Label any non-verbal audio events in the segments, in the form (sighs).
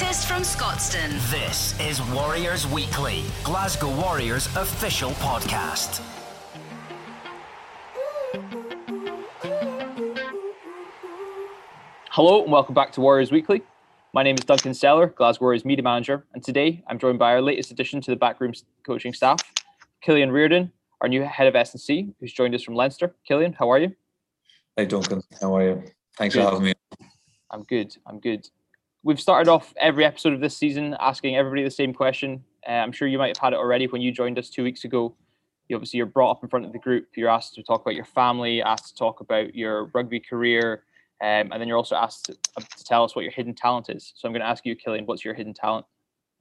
latest from Scotstoun. This is Warriors Weekly, Glasgow Warriors official podcast. Hello and welcome back to Warriors Weekly. My name is Duncan Seller, Glasgow Warriors media manager, and today I'm joined by our latest addition to the backroom coaching staff, Killian Reardon, our new head of S&C, who's joined us from Leinster. Killian, how are you? Hey Duncan, how are you? Thanks good. for having me. I'm good. I'm good. We've started off every episode of this season asking everybody the same question. Uh, I'm sure you might have had it already when you joined us two weeks ago. You obviously you're brought up in front of the group. You're asked to talk about your family, asked to talk about your rugby career, um, and then you're also asked to, uh, to, tell us what your hidden talent is. So I'm going to ask you, Killian, what's your hidden talent?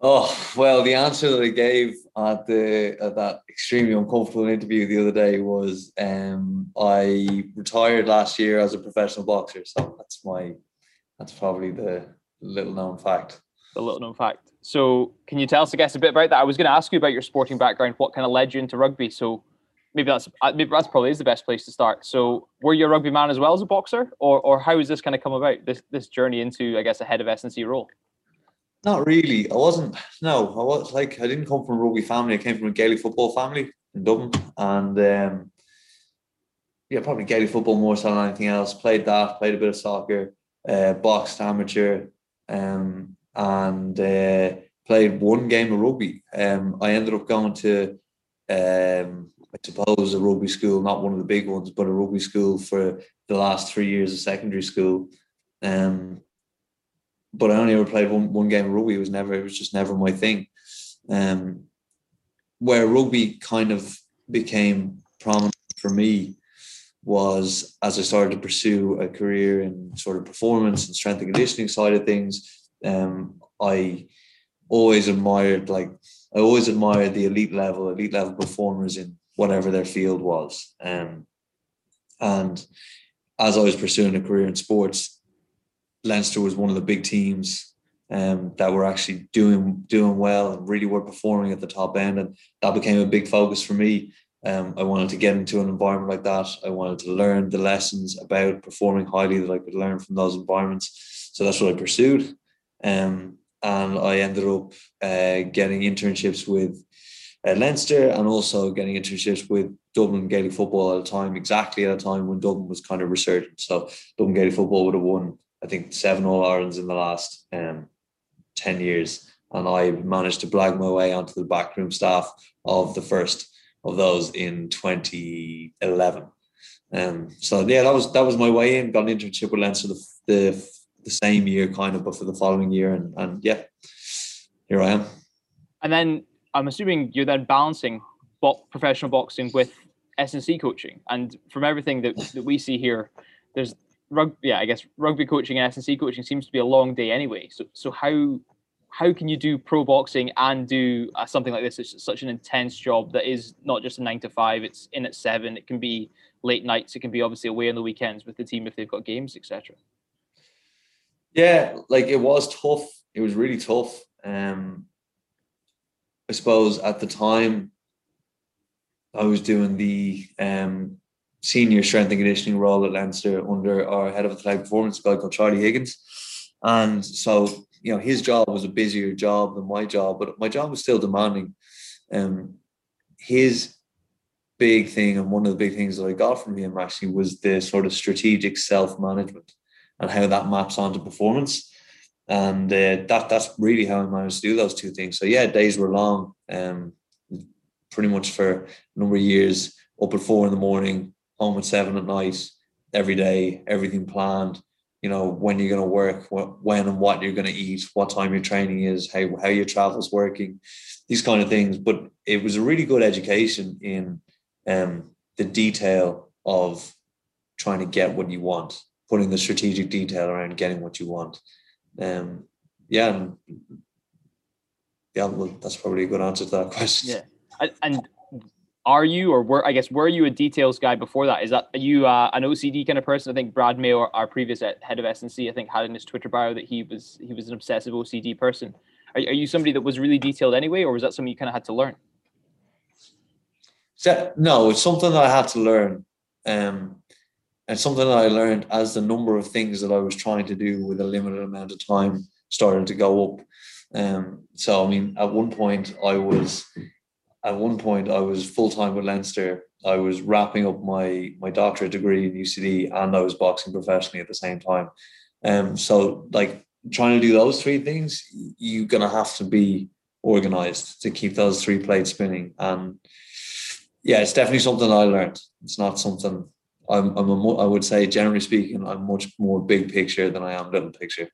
Oh well, the answer that I gave at the at that extremely uncomfortable interview the other day was um, I retired last year as a professional boxer. So that's my that's probably the little known fact. The little known fact. So can you tell us, I guess, a bit about that? I was going to ask you about your sporting background. What kind of led you into rugby? So maybe that's uh, maybe that's probably is the best place to start. So were you a rugby man as well as a boxer, or or how has this kind of come about? This this journey into, I guess, a head of S&C role. Not really. I wasn't. No, I was like I didn't come from a rugby family. I came from a Gaelic football family in Dublin, and um, yeah, probably Gaelic football more so than anything else. Played that. Played a bit of soccer. Uh, boxed amateur, um, and uh, played one game of rugby. Um, I ended up going to, um, I suppose, a rugby school, not one of the big ones, but a rugby school for the last three years of secondary school. Um, but I only ever played one, one game of rugby. It was never, it was just never my thing. Um, where rugby kind of became prominent for me was as I started to pursue a career in sort of performance and strength and conditioning side of things. Um, I always admired, like, I always admired the elite level, elite level performers in whatever their field was. Um, and as I was pursuing a career in sports, Leinster was one of the big teams um, that were actually doing doing well and really were performing at the top end, and that became a big focus for me. Um, I wanted to get into an environment like that. I wanted to learn the lessons about performing highly that I could learn from those environments. So that's what I pursued, um, and I ended up uh, getting internships with uh, Leinster and also getting internships with Dublin Gaelic football at a time, exactly at a time when Dublin was kind of resurgent. So Dublin Gaelic football would have won I think seven All Irelands in the last um, 10 years. And I managed to blag my way onto the backroom staff of the first of those in 2011. Um, so yeah, that was that was my way in. Got an internship with Leinster the, the, the same year, kind of, but for the following year, and and yeah, here I am. And then I'm assuming you're then balancing professional boxing with S&C coaching, and from everything that, that we see here, there's rugby, yeah, I guess rugby coaching and S&C coaching seems to be a long day anyway. So, so how how can you do pro boxing and do uh, something like this? It's such an intense job that is not just a nine to five. It's in at seven. It can be late nights. It can be obviously away on the weekends with the team if they've got games, etc. Yeah, like it was tough. It was really tough. Um, I suppose at the time I was doing the um, senior strength and conditioning role at Leinster under our head of athletic performance, a guy called Charlie Higgins. And so, you know, his job was a busier job than my job, but my job was still demanding. Um, his big thing and one of the big things that I got from him actually was the sort of strategic self management and how that maps onto performance. And uh, that that's really how I managed to do those two things. So yeah, days were long. Um, pretty much for a number of years, up at four in the morning, home at seven at night, every day, everything planned. You know when you're going to work, when and what you're going to eat, what time your training is, how how your travel's working, these kind of things. But it was a really good education in um, the detail of trying to get what you want, putting the strategic detail around getting what you want. Um, yeah, yeah, well, that's probably a good answer to that (laughs) question. Yeah, and are you or were I guess were you a details guy before that? Is that you uh, an OCD kind of person? I think Brad Mayo, our previous head of S&C, I think had in his Twitter bio that he was he was an obsessive OCD person. Are, are you somebody that was really detailed anyway, or was that something you kind of had to learn? So, no, it's something that I had to learn, um, and something that I learned as the number of things that I was trying to do with a limited amount of time started to go up. Um, so I mean, at one point I was, at one point I was full time with Leinster. I was wrapping up my my doctorate degree in UCD, and I was boxing professionally at the same time. Um, so like trying to do those three things, you're gonna have to be organized to keep those three plates spinning. And yeah, it's definitely something I learned. It's not something I'm. I'm a, I would say, generally speaking, I'm much more big picture than I am little picture.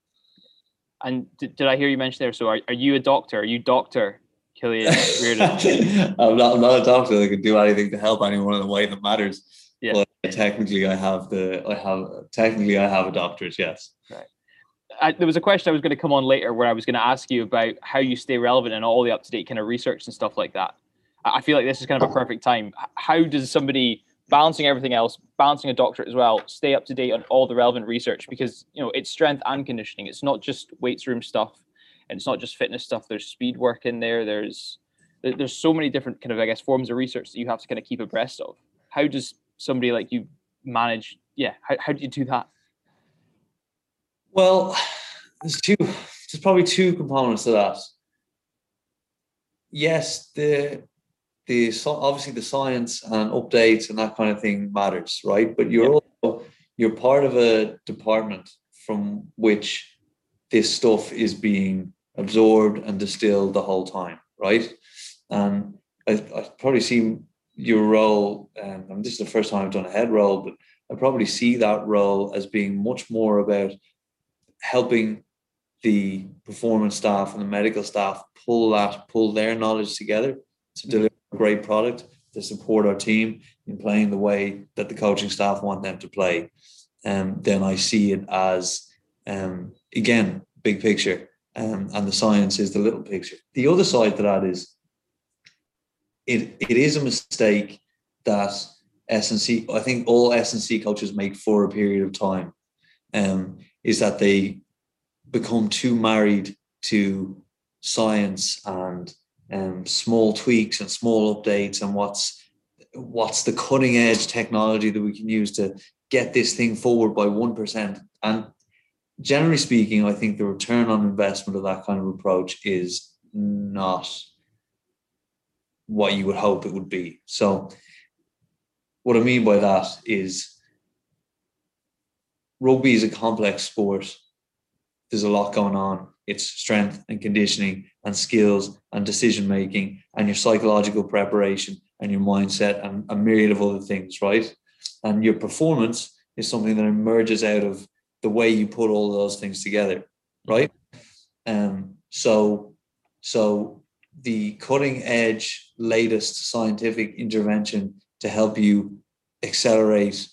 And did, did I hear you mention there? So are, are you a doctor? Are you doctor Killian (laughs) I'm not. I'm not a doctor that can do anything to help anyone in a way that matters. Yeah. But technically, I have the. I have technically I have a doctorate. Yes. Right. I, there was a question I was going to come on later where I was going to ask you about how you stay relevant and all the up to date kind of research and stuff like that. I feel like this is kind of a perfect time. How does somebody balancing everything else, balancing a doctorate as well, stay up to date on all the relevant research because you know it's strength and conditioning. It's not just weights room stuff, and it's not just fitness stuff. There's speed work in there. There's there's so many different kind of I guess forms of research that you have to kind of keep abreast of. How does somebody like you manage? Yeah, how how do you do that? Well, there's two. There's probably two components to that. Yes, the the obviously the science and updates and that kind of thing matters, right? But you're yeah. also you're part of a department from which this stuff is being absorbed and distilled the whole time, right? And I, I probably see your role, um, and this is the first time I've done a head role, but I probably see that role as being much more about helping the performance staff and the medical staff pull that, pull their knowledge together to deliver a great product to support our team in playing the way that the coaching staff want them to play. Um, then I see it as um, again big picture, um, and the science is the little picture. The other side to that is it it is a mistake that S&C I think all S&C coaches make for a period of time, um, is that they become too married to science and um, small tweaks and small updates and what's what's the cutting edge technology that we can use to get this thing forward by 1% and generally speaking i think the return on investment of that kind of approach is not what you would hope it would be. So what i mean by that is rugby is a complex sport. There's a lot going on. It's strength and conditioning and skills and decision making and your psychological preparation and your mindset and a myriad of other things, right? And your performance is something that emerges out of the way you put all those things together, right? Um, so, so the cutting edge, latest scientific intervention to help you accelerate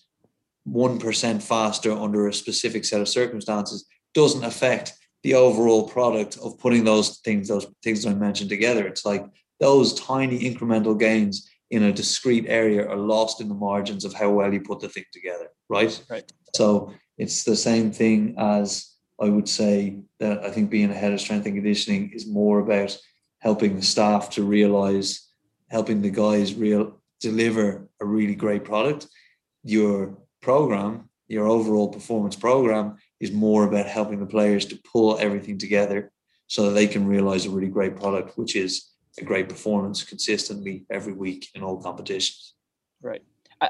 1% faster under a specific set of circumstances doesn't affect the overall product of putting those things, those things I mentioned together. It's like those tiny incremental gains in a discrete area are lost in the margins of how well you put the thing together, right? Right. So it's the same thing as I would say that I think being a head of strength and conditioning is more about helping the staff to realize, helping the guys real deliver a really great product. Your program, your overall performance program is more about helping the players to pull everything together so that they can realize a really great product, which is a great performance consistently every week in all competitions. Right.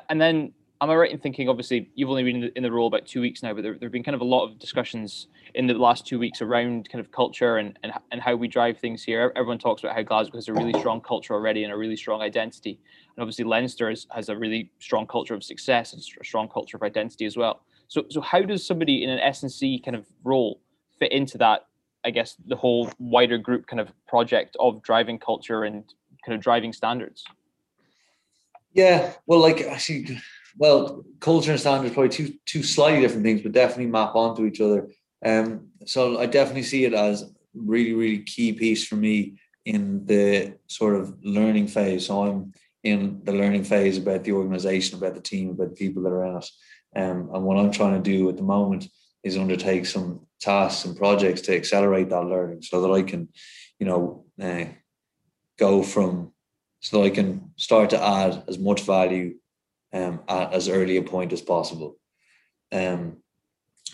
And then am I right in thinking, obviously, you've only been in the role about two weeks now, but there, there have been kind of a lot of discussions in the last two weeks around kind of culture and, and, and how we drive things here. Everyone talks about how Glasgow has a really strong culture already and a really strong identity. And obviously, Leinster has, has a really strong culture of success and a strong culture of identity as well. So, so how does somebody in an S&C kind of role fit into that? I guess the whole wider group kind of project of driving culture and kind of driving standards. Yeah, well, like actually, well, culture and standards probably two two slightly different things, but definitely map onto each other. Um, so I definitely see it as really, really key piece for me in the sort of learning phase. So I'm in the learning phase about the organization, about the team, about the people that are in it. Um, and what I'm trying to do at the moment is undertake some tasks and projects to accelerate that learning so that I can, you know, uh, go from so that I can start to add as much value um, at as early a point as possible. Um,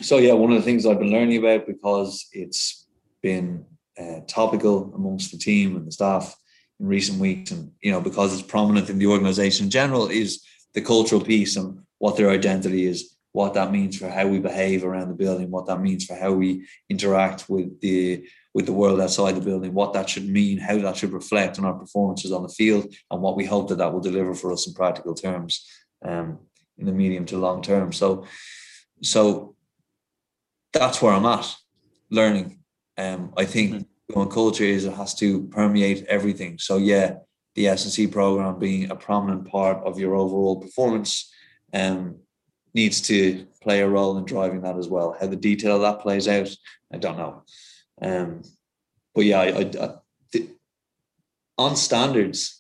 so yeah, one of the things I've been learning about because it's been uh, topical amongst the team and the staff in recent weeks, and you know because it's prominent in the organisation in general, is the cultural piece and what their identity is, what that means for how we behave around the building, what that means for how we interact with the with the world outside the building, what that should mean, how that should reflect on our performances on the field, and what we hope that that will deliver for us in practical terms um, in the medium to long term. So, so that's where I'm at, learning. Um, I think mm-hmm. one culture is it has to permeate everything. So yeah, the S&C program being a prominent part of your overall performance um, needs to play a role in driving that as well. How the detail of that plays out, I don't know. Um, but yeah, I, I, I the, on standards,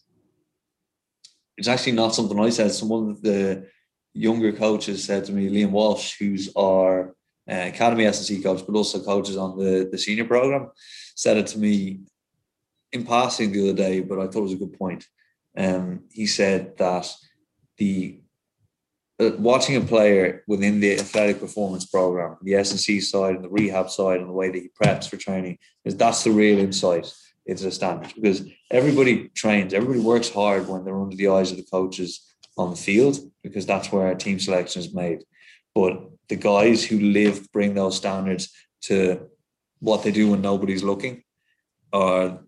it's actually not something I said. Someone of the younger coaches said to me, Liam Walsh, who's our uh, academy S&C coach, but also coaches on the, the senior program, said it to me in passing the other day, but I thought it was a good point. Um, he said that the uh, watching a player within the athletic performance program, the S&C side and the rehab side, and the way that he preps for training, is that's the real insight the standards because everybody trains, everybody works hard when they're under the eyes of the coaches on the field because that's where team selection is made. But the guys who live bring those standards to what they do when nobody's looking are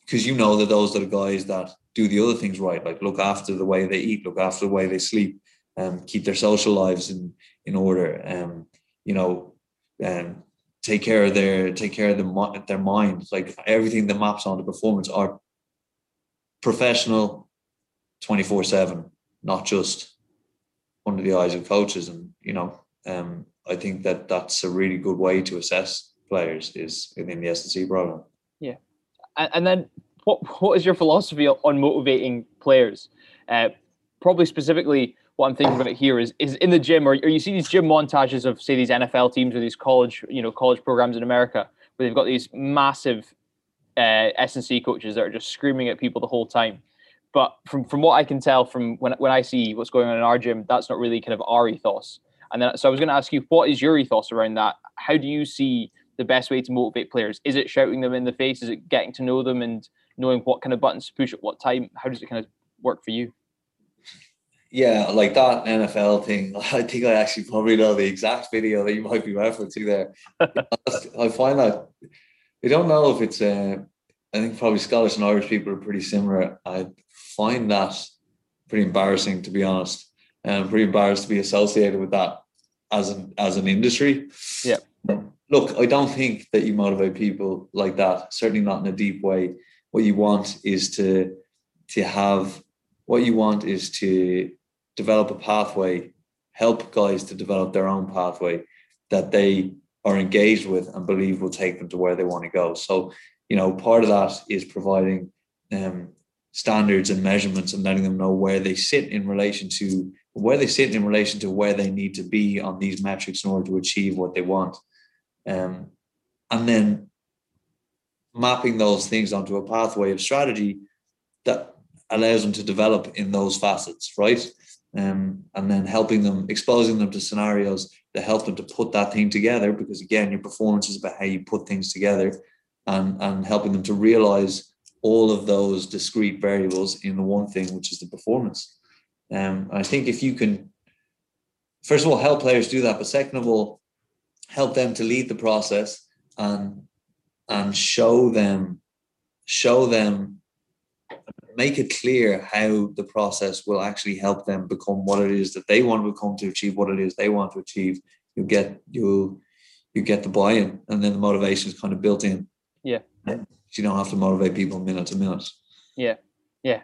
because you know that those are the guys that do the other things right, like look after the way they eat, look after the way they sleep, um, keep their social lives in in order, um, you know, um, take care of their take care of the, their mind, like everything that maps onto performance are professional, twenty four seven, not just under the eyes of coaches, and you know, um, I think that that's a really good way to assess players is within the S&C program. Yeah, and then what what is your philosophy on motivating players? Uh, probably specifically, what I'm thinking about here is is in the gym, or, or you see these gym montages of say these NFL teams or these college you know college programs in America where they've got these massive uh, S&C coaches that are just screaming at people the whole time. But from from what I can tell from when when I see what's going on in our gym, that's not really kind of our ethos. And then so I was going to ask you, what is your ethos around that? How do you see the best way to motivate players? Is it shouting them in the face? Is it getting to know them and knowing what kind of buttons to push at what time? How does it kind of work for you? Yeah, like that NFL thing. (laughs) I think I actually probably know the exact video that you might be (laughs) referencing there. I find that I don't know if it's. Uh, I think probably Scottish and Irish people are pretty similar. I find that pretty embarrassing, to be honest. And I'm pretty embarrassed to be associated with that as an as an industry. Yeah look, I don't think that you motivate people like that. Certainly not in a deep way. What you want is to to have what you want is to develop a pathway, help guys to develop their own pathway that they are engaged with and believe will take them to where they want to go. So, you know, part of that is providing um, standards and measurements and letting them know where they sit in relation to where they sit in relation to where they need to be on these metrics in order to achieve what they want. Um, and then mapping those things onto a pathway of strategy that allows them to develop in those facets, right? Um, and then helping them, exposing them to scenarios that help them to put that thing together. Because again, your performance is about how you put things together, and and helping them to realize all of those discrete variables in the one thing, which is the performance. Um, I think if you can, first of all, help players do that, but second of all, help them to lead the process and and show them show them make it clear how the process will actually help them become what it is that they want to become to achieve what it is they want to achieve. You get you you get the buy-in and then the motivation is kind of built in. Yeah. You don't have to motivate people minute to minute. Yeah. Yeah.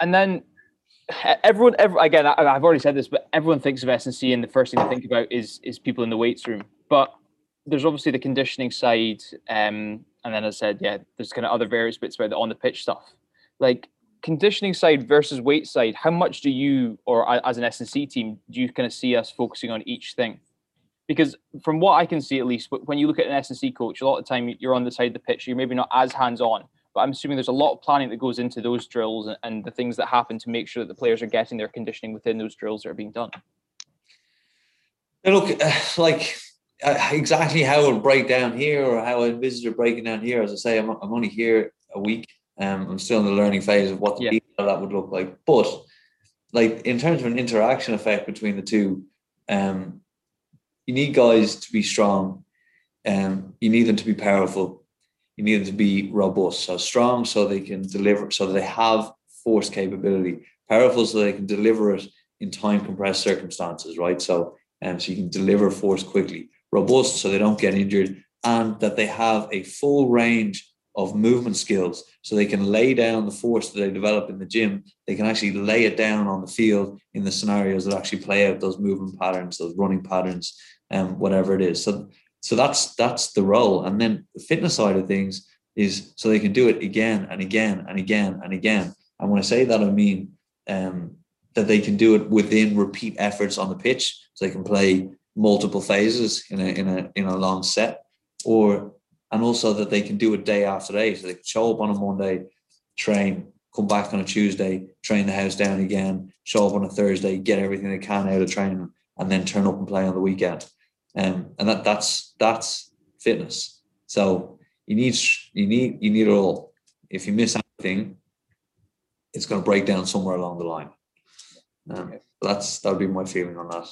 And then everyone, every, again, I, have already said this, but everyone thinks of S&C, and the first thing they think about is is people in the weights room. But there's obviously the conditioning side, um, and then I said, yeah, there's kind of other various bits about the on the pitch stuff. Like conditioning side versus weight side, how much do you, or as an S&C team, do you kind of see us focusing on each thing? Because from what I can see, at least, when you look at an S&C coach, a lot of the time you're on the side of the pitch, you're maybe not as hands on but I'm assuming there's a lot of planning that goes into those drills and, the things that happen to make sure that the players are getting their conditioning within those drills that are being done. look, (sighs) like uh, exactly how it'll break down here or how I envisage it breaking down here. As I say, I'm, I'm only here a week. Um, I'm still in the learning phase of what the Yeah. detail that would look like. But like in terms of an interaction effect between the two, um, you need guys to be strong. Um, you need them to be powerful. You need them to be robust. So strong so they can deliver, so that they have force capability. Powerful so they can deliver it in time compressed circumstances, right? So um, so you can deliver force quickly. Robust so they don't get injured, and that they have a full range of movement skills. So they can lay down the force that they develop in the gym. They can actually lay it down on the field in the scenarios that actually play out those movement patterns those running patterns and um, whatever it is. So so that's that's the role. And then the fitness side of things is so they can do it again and again and again and again. And when i say that i mean um, that they can do it within repeat efforts on the pitch. So they can play multiple phases in a in a in a long set or and also that they can do it day after day. So they can show up on a Monday, train, come back on a Tuesday, train the house down again, show up on a Thursday, get everything they can out of training, and then turn up and play on the weekend. Um, and that that's that's fitness. So you need you need you need it all. If you miss anything, it's going to break down somewhere along the line. Um, that's that would be my feeling on that.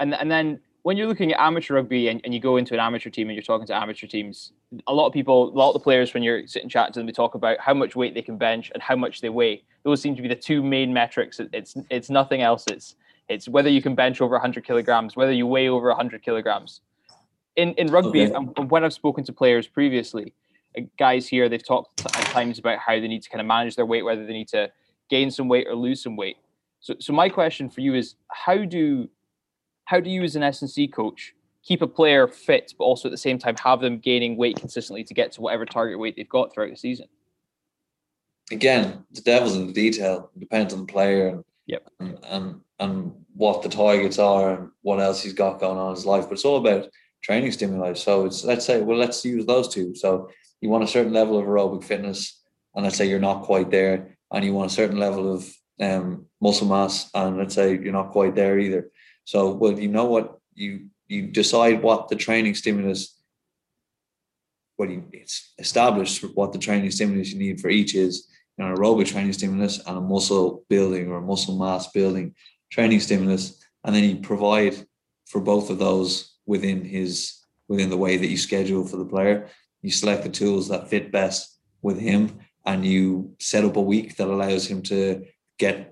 And and then when you're looking at amateur rugby and, and you go into an amateur team and you're talking to amateur teams, a lot of people, a lot of the players, when you're sitting chatting to them, they talk about how much weight they can bench and how much they weigh. Those seem to be the two main metrics. It's it's nothing else. It's it's whether you can bench over 100 kilograms, whether you weigh over 100 kilograms. In in rugby, Okay. and when I've spoken to players previously, uh, guys here, they've talked at times about how they need to kind of manage their weight, whether they need to gain some weight or lose some weight. So so my question for you is, how do how do you as an S&C coach keep a player fit but also at the same time have them gaining weight consistently to get to whatever target weight they've got throughout the season again, the devil's in the detail. It depends on the player and, Yep. and, and and what the targets are and what else he's got going on in his life. But it's all about training stimuli. So it's let's say, well, let's use those two. So you want a certain level of aerobic fitness, and let's say you're not quite there, and you want a certain level of um, muscle mass, and let's say you're not quite there either. So well, you know what? You you decide what the training stimulus Well, you it's established what the training stimulus you need for each is you know, an aerobic training stimulus and a muscle building or a muscle mass building training stimulus. And then you provide for both of those within his within the way that you schedule for the player. You select the tools that fit best with him and you set up a week that allows him to get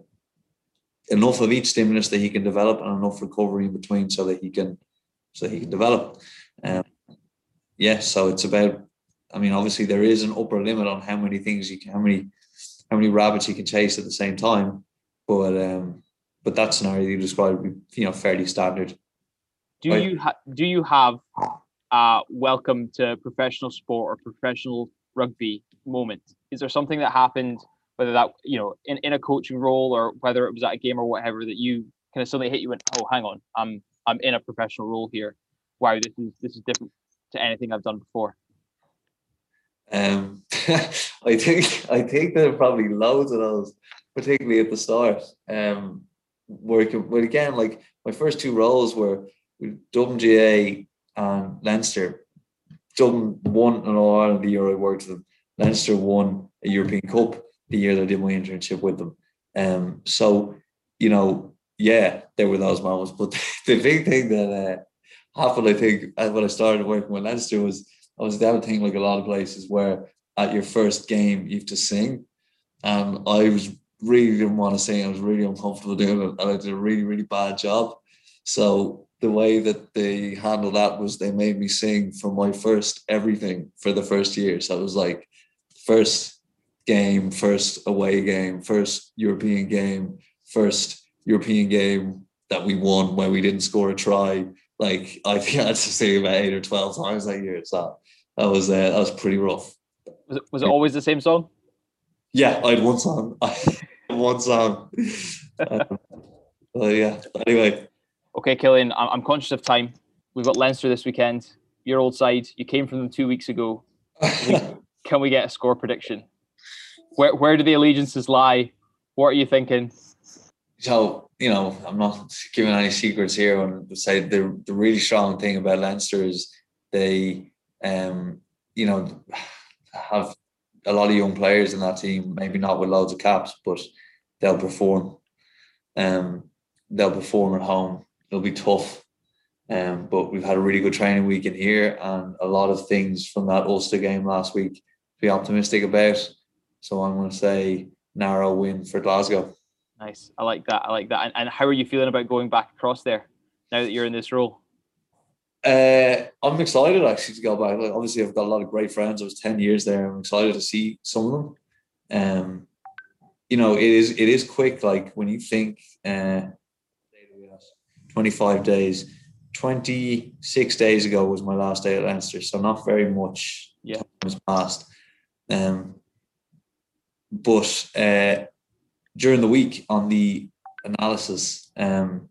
enough of each stimulus that he can develop and enough recovery in between so that he can so he can develop um, yes so it's about i mean obviously there is an upper limit on how many things you can how many how many rabbits you can chase at the same time but um but that scenario you described would be you know fairly standard do Right. you ha- do you have a welcome to professional sport or professional rugby moment is there something that happened whether that you know in, in a coaching role or whether it was at a game or whatever that you kind of suddenly hit you and oh hang on i'm i'm in a professional role here wow this is this is different to anything i've done before Um, (laughs) I think I think there are probably loads of those, particularly at the start. Um, working, but again, like my first two roles were with Dublin GAA and Leinster. Dublin won an All Ireland the year I worked with them. Leinster won a European Cup the year that I did my internship with them. Um, so you know, yeah, there were those moments. But (laughs) the big thing that uh, happened, I think, when I started working with Leinster was I was that thing like a lot of places where at your first game you have to sing. And I was really didn't want to sing. I was really uncomfortable doing it. And I did a really, really bad job. So the way that they handled that was they made me sing for my first everything for the first year. So it was like first game, first away game, first European game, first European game that we won where we didn't score a try. Like I think I had to sing about eight or twelve times that year. So that was uh, that was pretty rough. was it, was it always the same song Yeah, I had one song. (laughs) I had one song. um, well, yeah. Anyway, okay killian I'm, I'm conscious of time we've got leinster this weekend your old side you came from them two weeks ago (laughs) can we get a score prediction where where do the allegiances lie what are you thinking so you know, I'm not giving any secrets here. And say the the really strong thing about Leinster is they, um, you know, have a lot of young players in that team. Maybe not with loads of caps, but they'll perform. Um, they'll perform at home. It'll be tough. Um, but we've had a really good training week in here and a lot of things from that Ulster game last week to be optimistic about. So I'm going to say narrow win for Glasgow. Nice. I like that. I like that. And, and how are you feeling about going back across there now that you're in this role? Uh, I'm excited actually to go back. Like obviously, I've got a lot of great friends. I was ten years there. I'm excited to see some of them. Um, you know, it is it is quick. Like when you think, uh, 25 days. 26 days ago was my last day at Leinster, so not very much yeah. time has passed. Um, but uh, during the week on the analysis, um,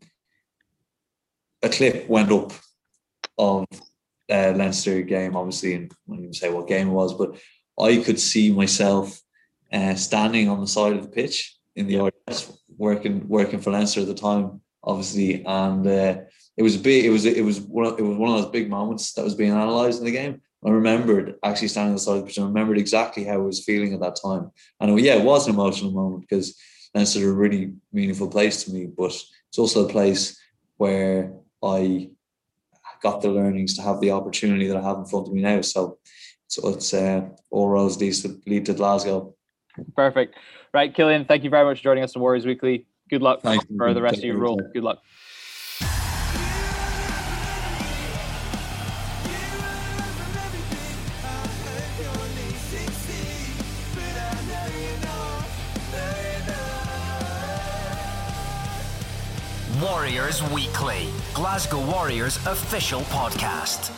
a clip went up of uh, Leinster game, obviously, and I won't even say what game it was, but I could see myself uh, standing on the side of the pitch in the Yeah. RDS, working working for Leinster at the time, obviously, and uh, it was a big. It was it was one of, it was one of those big moments that was being analysed in the game. I remembered actually standing on the side of the pitch. and I remembered exactly how I was feeling at that time. And yeah, it was an emotional moment because are a really meaningful place to me, but it's also a place where I got the learnings to have the opportunity that I have in front of me now. So, so it's uh, all roads lead to, lead to Glasgow. Perfect. Right, Killian, thank you very much for joining us on Warriors Weekly. Good luck Thank for you. the rest Take of your role. Good luck. Warriors Weekly, Glasgow Warriors official podcast.